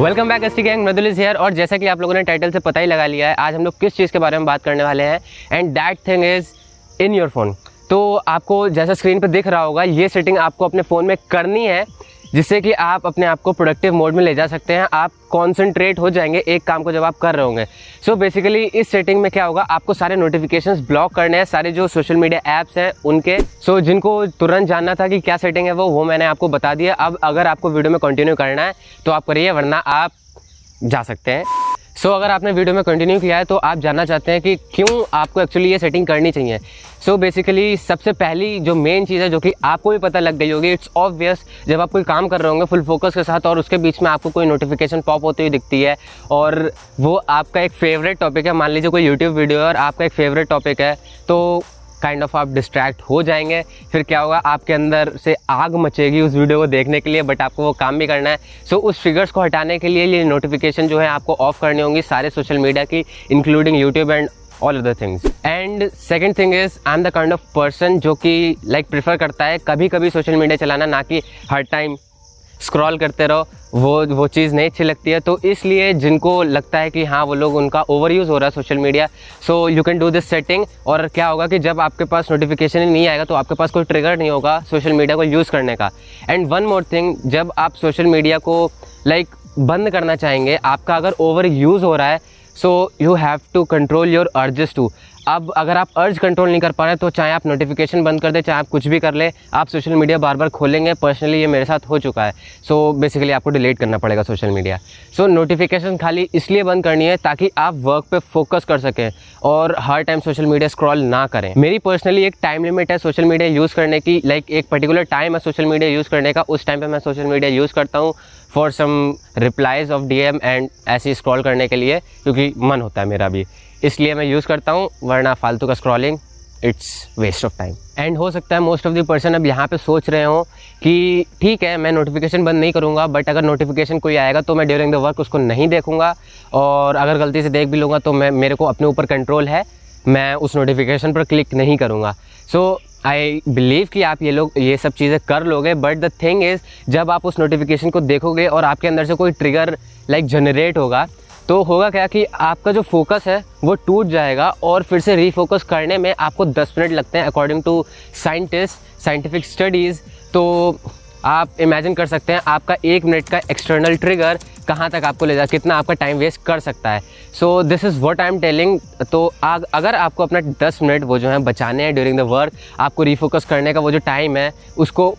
Welcome back S T gang Mridul here और जैसा कि आप लोगों ने टाइटल से पता ही लगा लिया है, आज हम लोग किस चीज़ के बारे में बात करने वाले हैं? And that thing is in your phone तो आपको जैसा स्क्रीन पर दिख रहा होगा, ये सेटिंग आपको अपने फ़ोन में करनी है। जिससे कि आप अपने आप को प्रोडक्टिव मोड में ले जा सकते हैं। आप कॉन्सेंट्रेट हो जाएँगे, एक काम को जब आप कर रहे होंगे। सो so बेसिकली इस सेटिंग में क्या होगा? आपको सारे नोटिफिकेशन ब्लॉक करने हैं, सारे जो सोशल मीडिया ऐप्स हैं, उनके। सो so, जिनको तुरंत जानना था कि क्या सेटिंग है वो वो मैंने आपको बता दिया। अब अगर आपको वीडियो में कंटिन्यू करना है तो आप करिए, वरना आप जा सकते हैं। सो so, अगर आपने वीडियो में कंटिन्यू किया है तो आप जानना चाहते हैं कि क्यों आपको एक्चुअली ये सेटिंग करनी चाहिए। सो so, बेसिकली सबसे पहली जो मेन चीज़ है जो कि आपको भी पता लग गई होगी इट्स ऑब्वियस जब आप कोई काम कर रहे होंगे फुल फोकस के साथ और उसके बीच में आपको कोई नोटिफिकेशन पॉप होती हुई दिखती है और वो आपका एक फेवरेट टॉपिक है। मान लीजिए कोई यूट्यूब वीडियो है और आपका एक फेवरेट टॉपिक है तो काइंड ऑफ़ आप डिस्ट्रैक्ट हो जाएँगे। फिर क्या होगा आपके अंदर से आग मचेगी उस वीडियो को देखने के लिए बट आपको वो काम भी करना है। सो so, उस फिगर्स को हटाने के लिए ये नोटिफिकेशन जो है आपको ऑफ़ करनी होंगी सारे सोशल मीडिया की including YouTube and all other things and second thing is I am the kind of person जो कि लाइक like, प्रेफर करता है कभी कभी सोशल मीडिया चलाना ना कि हर टाइम स्क्रॉल करते रहो वो वो चीज़ नहीं अच्छी लगती है। तो इसलिए जिनको लगता है कि हाँ वो लोग उनका ओवर यूज़ हो रहा है social media so you can do this setting और क्या होगा कि जब आपके पास नोटिफिकेशन ही नहीं आएगा तो आपके पास कोई ट्रिगर नहीं होगा सोशल मीडिया को यूज़ करने का। एंड वन मोर थिंग जब आप सोशल मीडिया को लाइक like, बंद करना चाहेंगे आपका अगर ओवर यूज़ हो रहा है so you have to control your urges to अब अगर आप अर्ज़ कंट्रोल नहीं कर पा रहे तो चाहे आप नोटिफिकेशन बंद कर दें चाहे आप कुछ भी कर ले आप सोशल मीडिया बार बार खोलेंगे पर्सनली ये मेरे साथ हो चुका है। सो so, बेसिकली आपको डिलीट करना पड़ेगा सोशल मीडिया सो नोटिफिकेशन खाली इसलिए बंद करनी है ताकि आप वर्क पे फोकस कर सकें और हर टाइम सोशल मीडिया स्क्रॉल ना करें। मेरी पर्सनली एक टाइम लिमिट है सोशल मीडिया यूज़ करने की लाइक like एक पर्टिकुलर टाइम है सोशल मीडिया यूज़ करने का उस टाइम पर मैं सोशल मीडिया यूज़ करता हूँ। For some replies of D M and ऐसे स्क्रॉल करने के लिए, क्योंकि मन होता है मेरा भी। इसलिए मैं यूज़ करता हूँ, वरना फालतू का scrolling it's waste of time and हो सकता है मोस्ट ऑफ़ दी पर्सन अब यहाँ पे सोच रहे हो कि ठीक है, मैं नोटिफिकेशन बंद नहीं करूँगा बट अगर नोटिफिकेशन कोई आएगा तो मैं ड्यूरिंग द वर्क उसको नहीं देखूँगा, और अगर गलती से देख भी लूँगा तो मैं, मेरे को अपने ऊपर कंट्रोल है, मैं उस नोटिफिकेशन पर क्लिक नहीं करूँगा। सो आई बिलीव कि आप ये लोग, ये सब चीज़ें कर लोगे बट द थिंग इज़ जब आप उस नोटिफिकेशन को देखोगे और आपके अंदर से कोई ट्रिगर लाइक जनरेट होगा तो होगा क्या कि आपका जो फोकस है, वो टूट जाएगा और फिर से रीफोकस करने में आपको 10 मिनट लगते हैं according to scientist scientific studies तो आप इमेजिन कर सकते हैं, आपका एक मिनट का एक्सटर्नल ट्रिगर कहाँ तक आपको ले जा कितना आपका टाइम वेस्ट कर सकता है। So this is what I am telling तो आग, अगर आपको अपना 10 मिनट वो जो है बचाने हैं ड्यूरिंग द वर्क आपको रिफोकस करने का वो जो टाइम है उसको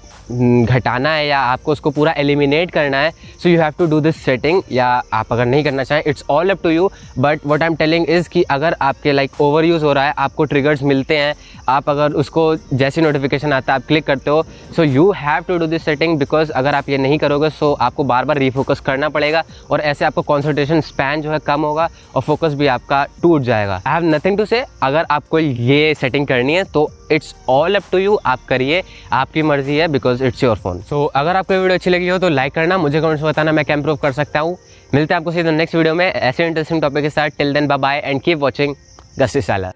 घटाना है या आपको उसको पूरा एलिमिनेट करना है so you have to do this setting या आप अगर नहीं करना चाहें it's all up to you but what I am telling is कि अगर आपके लाइक ओवर यूज़ हो रहा है, आपको ट्रिगर्स मिलते हैं, आप अगर उसको जैसी नोटिफिकेशन आता है, आप क्लिक करते हो so you have to do this setting because अगर आप ये नहीं करोगे सो so आपको बार बार रीफोकस करना पड़ेगा और ऐसे आपको कॉन्सेंट्रेशन स्पैन जो है कम होगा और फोकस भी आपका टूट जाएगा। आई हैव नथिंग टू से अगर आपको ये सेटिंग करनी है तो it's all up to you आप करिए, आपकी मर्ज़ी है because it's your phone. So अगर आपको वीडियो अच्छी लगी हो तो लाइक करना, मुझे कमेंट्स में बताना, मैं क्या इंप्रूव कर सकता हूँ। मिलते हैं आपको सीधे नेक्स्ट वीडियो में, ऐसे इंटरेस्टिंग टॉपिक के साथ। Till then bye and keep watching गस्ती साला